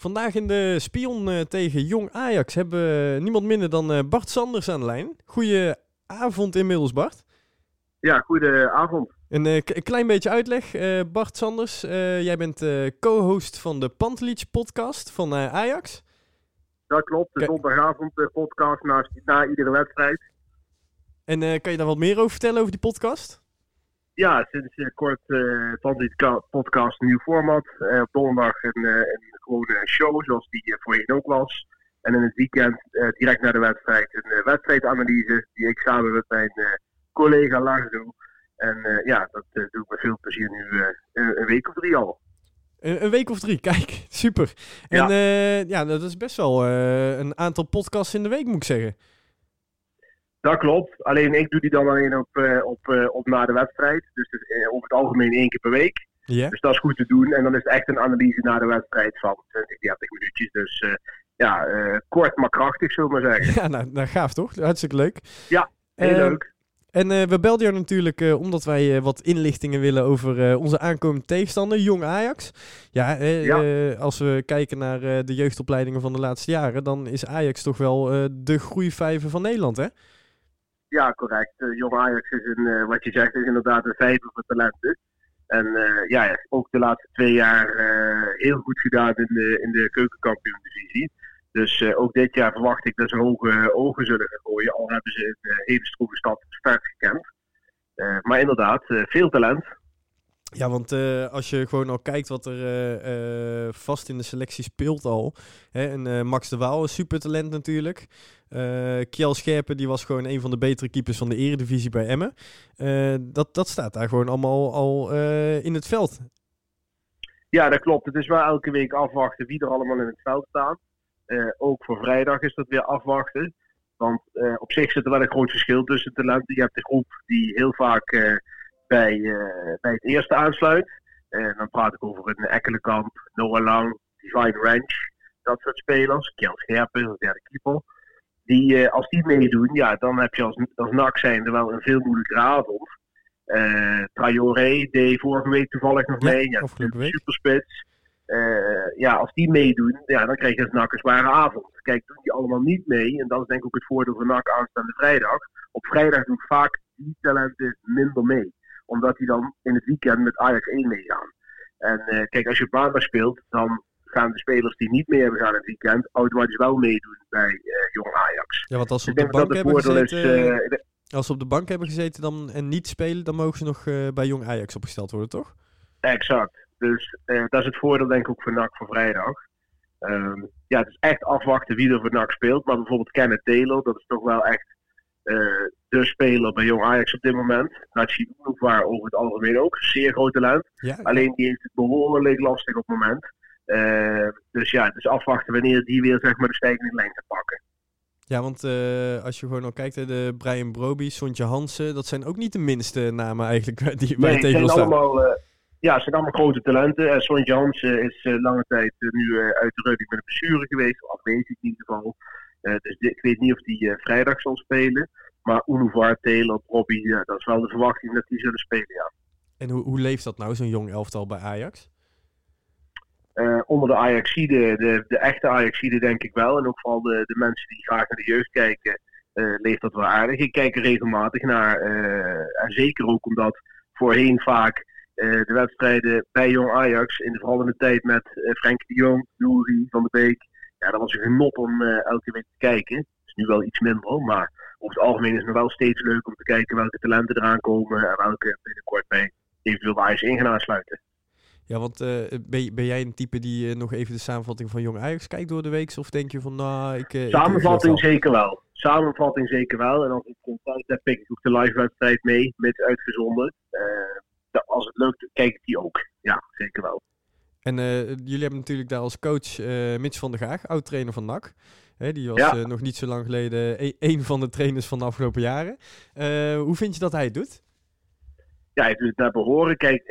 Vandaag in de Spion eh, tegen Jong Ajax hebben we niemand minder dan eh, Bart Sanders aan de lijn. Goeie avond inmiddels, Bart. Ja, goedenavond. Een, eh, een klein beetje uitleg. Bart Sanders, jij bent co-host van de Pantelic podcast van Ajax. Dat klopt, de zondagavond podcast na, na iedere wedstrijd. En kan je daar wat meer over vertellen over die podcast? Ja, sinds eh, kort uh, van dit ka- podcast een nieuw format. Eh, op donderdag een, eh, een gewone show, zoals die eh, voorheen ook was. En in het weekend, eh, direct na de wedstrijd, een eh, wedstrijdanalyse die ik samen met mijn eh, collega Lars doe. En eh, ja, dat eh, doe ik met veel plezier nu eh, een, week of drie al. Een, week of drie, kijk, super. En Ja. dat is best wel eh, een aantal podcasts in de week, moet ik zeggen. Dat klopt, alleen ik doe die dan alleen op, eh, op, eh, op na de wedstrijd. Dus eh, over het algemeen één keer per week. Dus dat is goed te doen. En dan is het echt een analyse na de wedstrijd van 20, 30 minuutjes. Dus ja, kort maar krachtig, zullen we maar zeggen. Ja, nou, nou gaaf toch? Hartstikke leuk. Ja, Heel leuk. En we belden jou natuurlijk omdat wij wat inlichtingen willen over onze aankomende tegenstander, Jong Ajax. Ja, Ja. als we kijken naar de jeugdopleidingen van de laatste jaren, dan is Ajax toch wel de groeivijver van Nederland, hè? Ja, correct. Eh, Jong Ajax is een, eh, wat je zegt, is inderdaad een vijver van talenten. En eh, ja, ook de laatste twee jaar heel goed gedaan in de, in de keukenkampioen-divisie. Dus ook dit jaar verwacht ik dat ze hoge ogen zullen gaan gooien. Al hebben ze een hele stroeve stad start gekend. Maar inderdaad, veel talent. Ja, want eh, als je gewoon al kijkt wat er eh, eh, vast in de selectie speelt al. Hè, en Max de Waal is supertalent natuurlijk. Kjell Scherpen die was gewoon een van de betere keepers van de eredivisie bij Emmen. Dat, dat staat daar gewoon allemaal al in het veld. Ja, dat klopt. Het is wel elke week afwachten wie er allemaal in het veld staan. Ook voor vrijdag is dat weer afwachten. Want op zich zit er wel een groot verschil tussen talenten. Je hebt de groep die heel vaak bij, eh, bij het eerste aansluit. En dan praat ik over een Ekkelenkamp, Noah Lang, Divine Ranch. Dat soort spelers. Kjell Scherpen, de derde keeper. Die, eh, als die meedoen, ja, dan heb je als, als NAC zijnde wel een veel moeilijkere avond. Eh Traoré deed vorige week toevallig nog Ja, mee. Ja. Superspits. Ja, als die meedoen, ja, dan krijg je als NAC een zware avond. Kijk, doen die allemaal niet mee, en dat is denk ik ook het voordeel van NAC aanstaande vrijdag. Op vrijdag doen vaak die talenten minder mee. Omdat die dan in het weekend met Ajax 1 meegaan. En eh, kijk, als je maandag speelt, dan gaan de spelers die niet mee hebben gaan in het weekend automatisch wel meedoen bij eh Jong Ajax. Ja, want als ze op de bank hebben is. gezeten, eh, als ze op de bank hebben gezeten dan, en niet spelen, dan mogen ze nog bij Jong Ajax opgesteld worden, toch? Exact. Dus dat is het voordeel denk ik ook voor NAC voor vrijdag. Ehm, ja, het is echt afwachten wie er voor NAC speelt. Maar bijvoorbeeld Kenneth Taylor, dat is toch wel echt de speler bij Jong Ajax op dit moment. Nachi waar over het algemeen ook. Zeer groot talent. Ja, Alleen die heeft het behoorlijk lastig op het moment. Eh, dus ja, het is afwachten wanneer die weer zeg maar, de stijgende lijn gaat pakken. Ja, want eh, als je gewoon al kijkt, de Brian Broby, Sontje Hansen, dat zijn ook niet de minste namen eigenlijk die Nee, wij het tegen staan. allemaal, eh, ja, het zijn allemaal grote talenten. En Son Jansen is eh, lange tijd eh, nu eh, uit de rugby met een blessure geweest. Of afwezig in ieder geval. Eh, dus ik weet niet of die eh, vrijdag zal spelen. Maar Unuvar, Taylor, Robbie, ja, dat is wel de verwachting dat die zullen spelen, ja. En hoe, hoe leeft dat nou, zo'n jong elftal bij Ajax? Eh, onder de Ajaxide, de, de echte Ajaxide denk ik wel. En ook vooral de, de mensen die graag naar de jeugd kijken, leeft dat wel aardig. Ik kijk er regelmatig naar. en zeker ook omdat voorheen vaak de wedstrijden bij Jong Ajax, in de vooral in de tijd met Frenkie de Jong, Nouri van de Beek. Ja, dat was een genot om eh, elke week te kijken. Het is nu wel iets minder, maar over het algemeen is het nog wel steeds leuk om te kijken welke talenten eraan komen en welke binnenkort bij eventueel de Ajax in gaan aansluiten. Ja, want eh, ben, ben jij een type die eh, nog even de samenvatting van Jong Ajax kijkt door de week? Of denk je van, nou, ik... Samenvatting zeker wel. Samenvatting zeker wel. En als ik tijd heb, pik ik ook de live wedstrijd mee, met uitgezonden. Als het lukt, kijk ik die ook. Ja, zeker wel. En eh, jullie hebben natuurlijk daar als coach eh Mitch van der Gaag, oud-trainer van NAC. Hè, die was Ja. eh, nog niet zo lang geleden e- een van de trainers van de afgelopen jaren. Hoe vind je dat hij het doet? Ja, je doet het naar behoren. Kijk,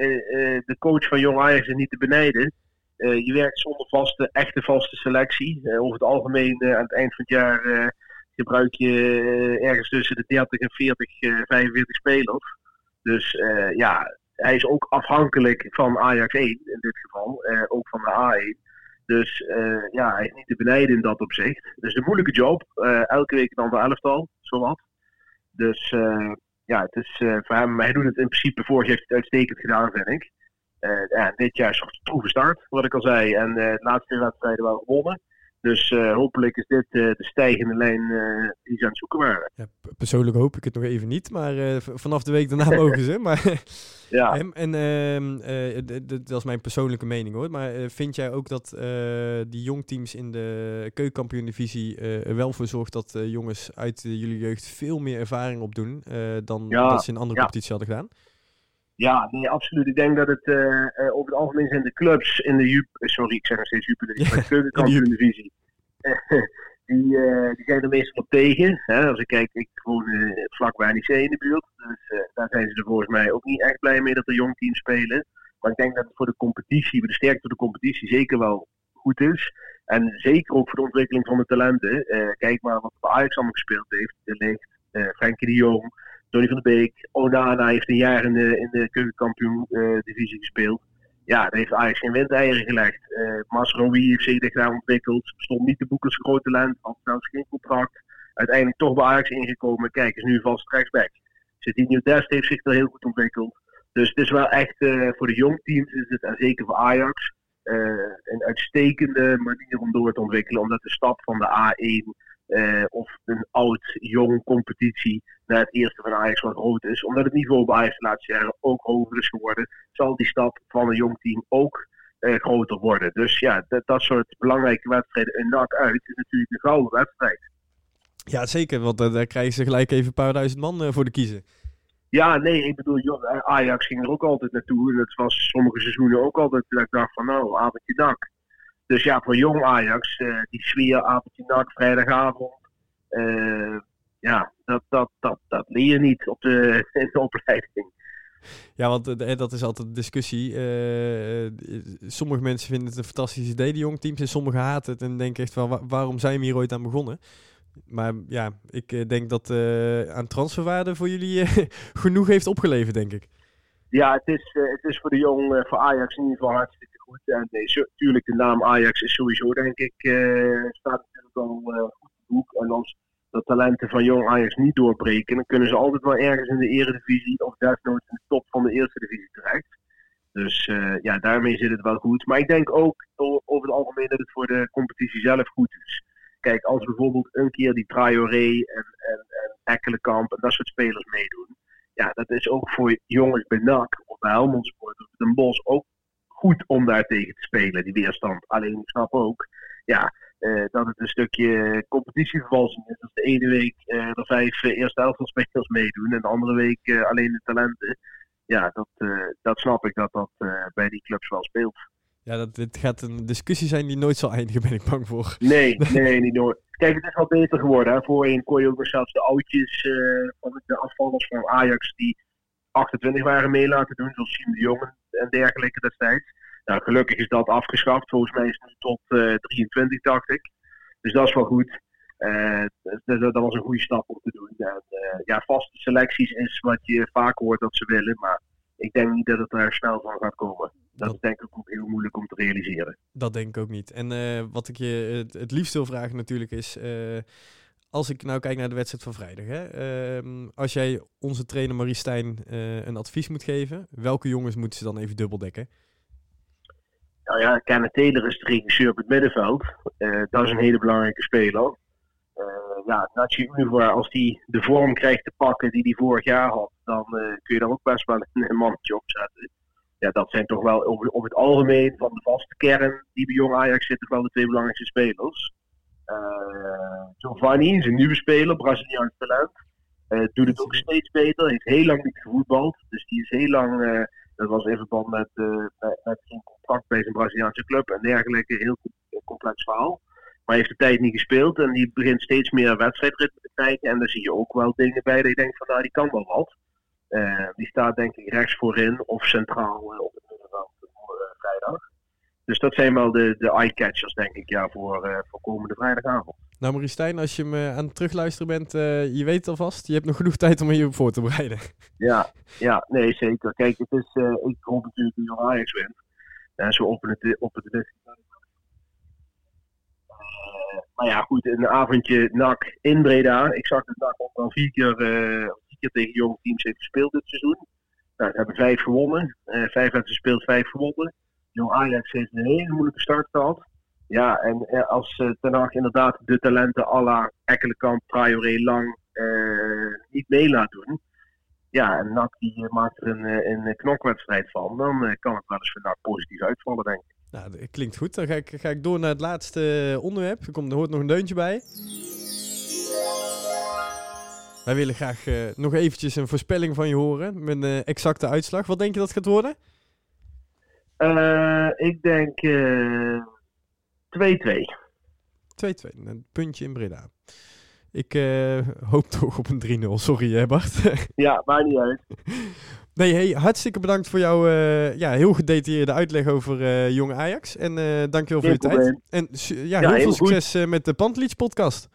de coach van Jong Ajax is niet te benijden. Je werkt zonder vaste, echte vaste selectie. Over het algemeen aan het eind van het jaar gebruik je ergens tussen de 30 en 40, eh 45 spelers. Dus ja, hij is ook afhankelijk van Ajax 1 in dit geval. eh, ook van de A1. Dus ja, hij is niet te benijden in dat opzicht. Dus een moeilijke job. elke week een ander elftal, zowat. Dus ja, het is voor hem, hij doet het in principe, vorig jaar het uitstekend gedaan, vind ik. ja, dit jaar is een troeve start, wat ik al zei. En de laatste wedstrijden wel gewonnen. Dus uh, hopelijk is dit uh, de stijgende lijn uh, die ze aan het zoeken waren. Ja, persoonlijk hoop ik het nog even niet, maar vanaf de week daarna mogen ze. Maar, ja. en en ehm, dat is mijn persoonlijke mening hoor. Maar vind jij ook dat die jongteams in de keukenkampioen-divisie er wel voor zorgt dat jongens uit jullie jeugd veel meer ervaring opdoen dan ja. dat ze in andere competities hadden gedaan? Ja, nee, absoluut. Ik denk dat het uh, over het algemeen zijn de clubs in de Jup, sorry, ik zeg nog steeds Jupiler, de keukenkampioen-divisie. die, uh, die zijn er meestal op tegen. Hè? Als ik kijk, ik woon vlakbij NEC in de buurt. Dus daar zijn ze er volgens mij ook niet echt blij mee dat er jong teams spelen. Maar ik denk dat het voor de competitie, voor de sterkte van de competitie, zeker wel goed is. En zeker ook voor de ontwikkeling van de talenten. kijk maar wat de Ajax allemaal gespeeld heeft. Er ligt Frenkie de Jong. Tony van der Beek. Onana heeft een jaar in de, in de keukenkampioen-divisie eh, gespeeld. Ja, daar heeft Ajax geen windeieren gelegd. Uh, Masro heeft zich daar ontwikkeld. Stond niet te boeken als groot talent. Had zelfs geen contract. Uiteindelijk toch bij Ajax ingekomen. Kijk, is nu vast rechtsback. Nieuw Dest heeft zich er heel goed ontwikkeld. Dus het is wel echt uh, voor de jongteams is het, en zeker voor Ajax, een uitstekende manier om door te ontwikkelen. Omdat de stap van de A1 uh, of een oud-jong competitie naar het eerste van Ajax wat groot is. Omdat het niveau bij Ajax de laatste jaren ook hoger is geworden, zal die stap van een jong team ook uh, groter worden. Dus ja, dat, dat soort belangrijke wedstrijden, een nak uit, is natuurlijk een gouden wedstrijd. Ja, zeker, want uh, daar krijgen ze gelijk even een paar duizend man voor de kiezen. Ja, nee, ik bedoel, Ajax ging er ook altijd naartoe. Dat was sommige seizoenen ook altijd dat ik dacht van nou, avondje dak. Dus ja, voor jong Ajax, uh, die sfeer, avondje nak, vrijdagavond. Uh, ja, dat, dat, dat, dat leer je niet op de, in de opleiding. Ja, want uh, dat is altijd een discussie. sommige mensen vinden het een fantastisch idee, die jongteams. En sommigen haten het en denken echt van, waarom zijn we hier ooit aan begonnen? Maar ja, ik denk dat aan transferwaarde voor jullie genoeg heeft opgeleverd, denk ik. Ja, het is, het is voor de jong, voor Ajax in ieder geval hartstikke goed. En natuurlijk, de naam Ajax is sowieso, denk ik, staat natuurlijk al goed in boek. En als de talenten van jong Ajax niet doorbreken, dan kunnen ze altijd wel ergens in de eredivisie of desnoods in de top van de eerste divisie terecht. Dus uh, ja, daarmee zit het wel goed. Maar ik denk ook over het algemeen dat het voor de competitie zelf goed is. Kijk, als bijvoorbeeld een keer die Traoré en, en, en Ekkelenkamp en dat soort spelers meedoen. Ja, dat is ook voor jongens bij NAC of bij Helmond Sport of Den Bosch ook goed om daar tegen te spelen, die weerstand. Alleen ik snap ook ja, uh, dat het een stukje competitievervalsing is. Als de ene week uh, er vijf uh, eerste elftal spelers meedoen en de andere week alleen de talenten. Ja, dat, dat snap ik dat dat bij die clubs wel speelt. Ja, dat, dit gaat een discussie zijn die nooit zal eindigen, ben ik bang voor. Nee, nee, niet nooit. Kijk, het is wel beter geworden. Hè. Voorheen kon je ook zelfs de oudjes van de afvallers van Ajax die 28 waren mee laten doen, zoals Siem de Jongen en dergelijke destijds. Nou, gelukkig is dat afgeschaft. Volgens mij is het nu tot uh, eh, 23, dacht ik. Dus dat is wel goed. Uh, dat, dat, was een goede stap om te doen. En, uh, ja, vaste selecties is wat je vaak hoort dat ze willen. Maar ik denk niet dat het er snel van gaat komen. Dat, is denk ik ook heel moeilijk om te realiseren. Dat denk ik ook niet. En wat ik je het, liefst wil vragen natuurlijk is als ik nou kijk naar de wedstrijd van vrijdag. Hè, ehm, als jij onze trainer Marie Stijn een advies moet geven, welke jongens moeten ze dan even dubbeldekken? Nou ja, Kenneth Taylor is de regisseur op het middenveld. Uh, dat is een hele belangrijke speler. Uh, ja, Nachi als die de vorm krijgt te pakken die hij vorig jaar had, dan kun je daar ook best wel een, mannetje op zetten. Ja, dat zijn toch wel over, het algemeen van de vaste kern die bij Jong Ajax zitten wel de twee belangrijkste spelers. Giovanni is een nieuwe speler, Braziliaans talent. Doet het ook steeds beter. Heeft heel lang niet gevoetbald. Dus die is heel lang. Dat was in verband met, met, met zijn bij zijn Braziliaanse club en dergelijke. Heel complex verhaal. Maar hij heeft de tijd niet gespeeld en die begint steeds meer wedstrijdritme te krijgen. En daar zie je ook wel dingen bij dat je denkt van nou die kan wel wat. die staat denk ik rechts voorin of centraal op het middenveld voor vrijdag. Dus dat zijn wel de, de eye-catchers, denk ik, ja, voor, uh, voor komende vrijdagavond. Nou, Marie Stijn, als je me aan het terugluisteren bent, uh, je weet alvast, je hebt nog genoeg tijd om je op voor te bereiden. Ja, ja, nee, zeker. Kijk, het is, uh, ik hoop natuurlijk dat Ajax wint. En zo het, het maar ja, goed, een avondje NAC in Breda. Ik zag dat NAC ook al vier keer, uh, vier keer tegen jonge teams heeft gespeeld dit seizoen. Nou, ze hebben vijf gewonnen. Uh, vijf hebben gespeeld, vijf gewonnen. Jong Ajax heeft een hele moeilijke start gehad. Ja, en uh, als uh, Ten Hag inderdaad de talenten à la Ekkelenkamp, Traoré, Lang niet mee laat doen. Ja, en NAC die maakt er een, een knokwedstrijd van. Dan kan het wel eens voor NAC positief uitvallen, denk ik. Nou, dat klinkt goed. Dan ga ik, ga ik door naar het laatste onderwerp. Er, komt, er hoort nog een deuntje bij. Wij willen graag uh, nog eventjes een voorspelling van je horen. Met een exacte uitslag. Wat denk je dat gaat worden? Uh, ik denk 2-2. Uh, 2-2. Een puntje in Breda. Ik uh, hoop toch op een 3-0. Sorry, hè Bart. ja, maakt niet uit. Nee, hey, hartstikke bedankt voor jouw uh, ja, heel gedetailleerde uitleg over uh, jonge Ajax. En dankjewel voor je tijd. En ja, heel veel succes met de Panteliets podcast.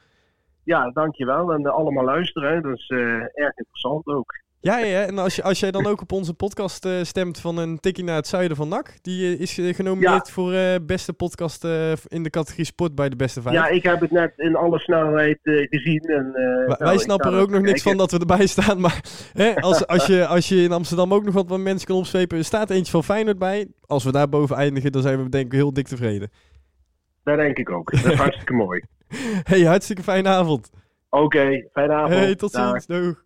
Ja, dankjewel. En allemaal luisteren. Dat is erg interessant ook. Ja, ja, en als, je, als jij dan ook op onze podcast uh, stemt van een tikkie naar het zuiden van NAC. Die uh, is genomineerd ja. voor beste podcast in de categorie sport bij de beste vijf. Ja, ik heb het net in alle snelheid gezien. En, wij, wij snappen er ook nog niks van dat we erbij staan. Maar hè, als, als, je, als je in Amsterdam ook nog wat mensen kan opzwepen. Er staat eentje van Feyenoord bij. Als we daar boven eindigen, dan zijn we denk ik heel dik tevreden. Dat denk ik ook. Dat is hartstikke mooi. hey, hartstikke fijne avond. Oké, okay, fijne avond. Hey, tot ziens. Doeg.